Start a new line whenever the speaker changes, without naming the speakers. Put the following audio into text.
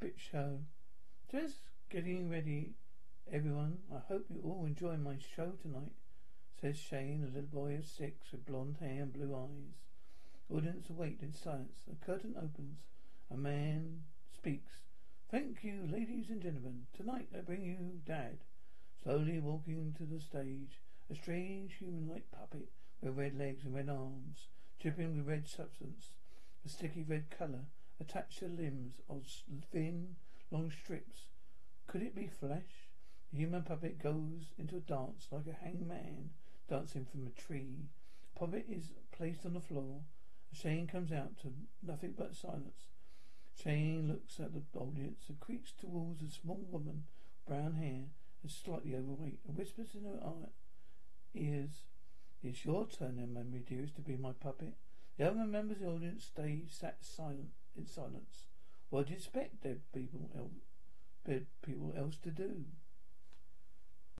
puppet show. Just getting ready, everyone. I hope you all enjoy my show tonight, says Shane, a little boy of six with blonde hair and blue eyes. Audience await in silence. The curtain opens. A man speaks. Thank you, ladies and gentlemen. Tonight I bring you Dad. Slowly walking to the stage, a strange human-like puppet with red legs and red arms, dripping with red substance, a sticky red colour attached to limbs of thin, long strips. Could it be flesh? The human puppet goes into a dance like a hangman dancing from a tree. Puppet is placed on the floor. Shane comes out to nothing but silence. Shane looks at the audience and creeps towards a small woman, brown hair, and slightly overweight, and whispers in her ears, It's your turn now, memory dearest, to be my puppet. The other members of the audience stay sat silent in silence. What do you expect dead people, el- dead people else to do?